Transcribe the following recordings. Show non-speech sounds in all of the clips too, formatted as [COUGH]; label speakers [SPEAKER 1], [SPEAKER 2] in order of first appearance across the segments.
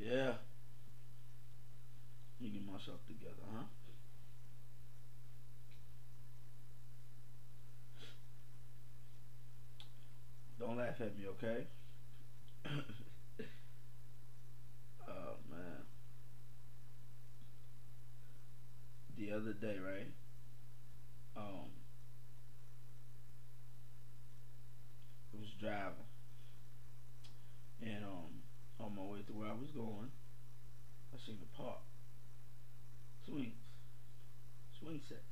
[SPEAKER 1] Yeah. Let me get myself together, huh? Don't laugh at me, okay? [COUGHS] oh man. The other day, right? Um I was driving and um on my way to where I was going, I seen a park. Swings. Swing sets.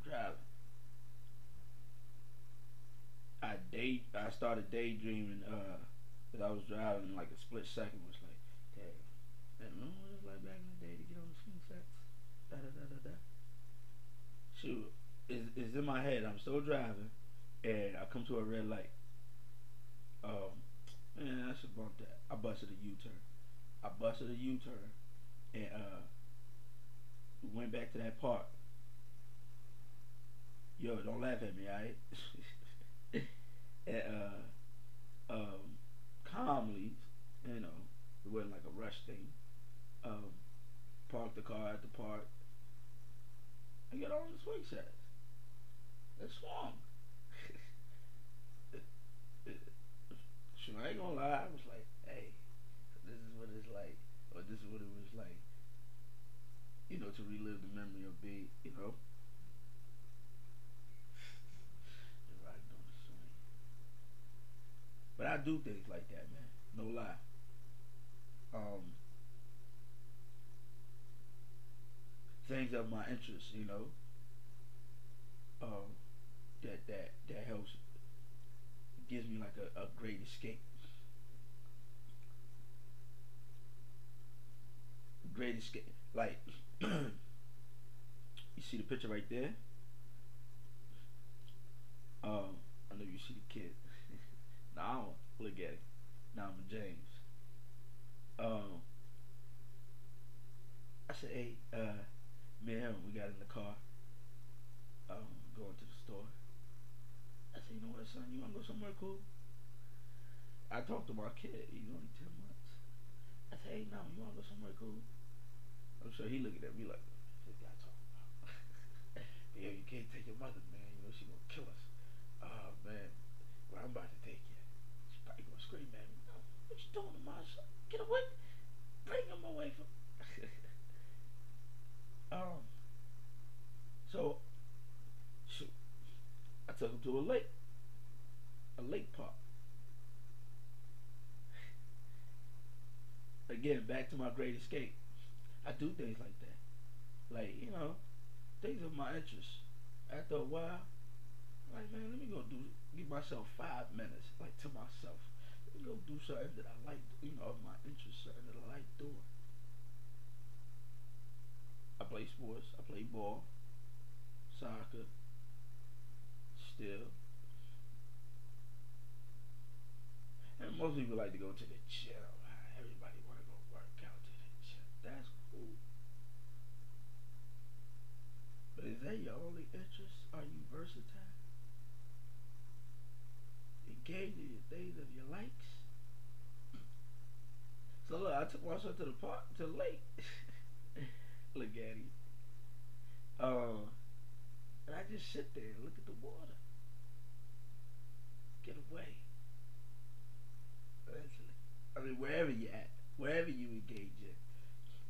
[SPEAKER 1] Driving. I day I started daydreaming uh that I was driving like a split second was like, damn, remember what it was like back in the day to get on the swing sets? Da da da da da. Shoot, is is in my head. I'm still driving, and I come to a red light. Um, man, I should bump that. I busted a U-turn. I busted a U-turn, and uh, went back to that park. Yo, don't laugh at me, alright? [LAUGHS] and uh, um, calmly, you know, it wasn't like a rush thing. Um, parked the car at the park. I get on the swing set. It swung. Shoot, I ain't gonna lie. I was like, hey, this is what it's like, or this is what it was like. You know, to relive the memory of being, you know. But I do things like that, man. No lie. Um, things of my interest, you know. Um, that that that helps gives me like a, a great escape. Great escape. Like [CLEARS THROAT] you see the picture right there. Um, I know you see the kid. [LAUGHS] Now look at it. Now I'm James. Um, I said, hey, uh, we got in the car, um, going to the store. Said, you know what, son, you wanna go somewhere cool? I talked to my kid, he's only 10 months. I said, hey, no, you wanna go somewhere cool? I'm sure he looking at me like, this guy talking about? [LAUGHS] yeah, you can't take your mother, man, you know, she gonna kill us. Oh, man, well, I'm about to take you She probably going to scream at me. What you doing to my son? Get away. Bring him away from Um so shoot. I took him to a lake. A lake park. Again, back to my great escape. I do things like that. Like, you know, things of my interest. After a while, like man, let me go do give myself five minutes, like to myself Let me go do something that I like, you know, of my interest, something that I like doing. I play sports. I play ball, soccer, still. And most people like to go to the gym. Everybody want to go work out to the gym. That's cool. But is that your only interest? Are you versatile? Engage in the things of your likes? So look, I took myself to the park, to the lake. [LAUGHS] look at him. Uh, and I just sit there and look at the water. Get away. I mean, wherever you at, wherever you engage in,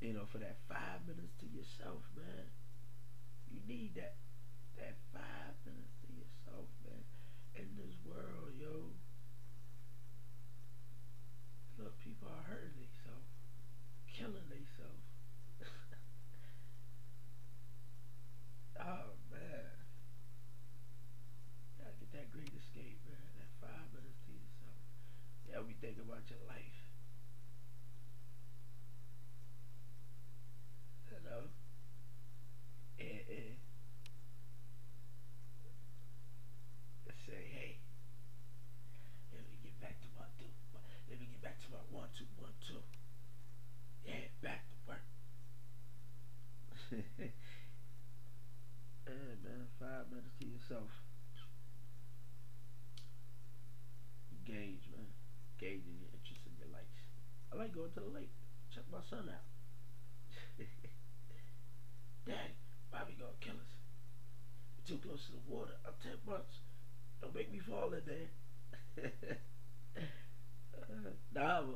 [SPEAKER 1] you know, for that five minutes to yourself, man. You need that, that five minutes to yourself, man. In this world, yo. Look, people are hurting killing themselves. oh man. gotta get that great escape, man. That five minutes to yourself. Yeah, we about life. Know? And, and say, hey, let me get back to my two. Let me get back to my one, two, one, two. Yeah, back to work. [LAUGHS] yeah, man, five minutes to yourself. Gauge, man. In your going to the lake, check my son out. [LAUGHS] Daddy, Bobby gonna kill us. We're too close to the water. I'm ten months. Don't make me fall in there. [LAUGHS] uh, nah,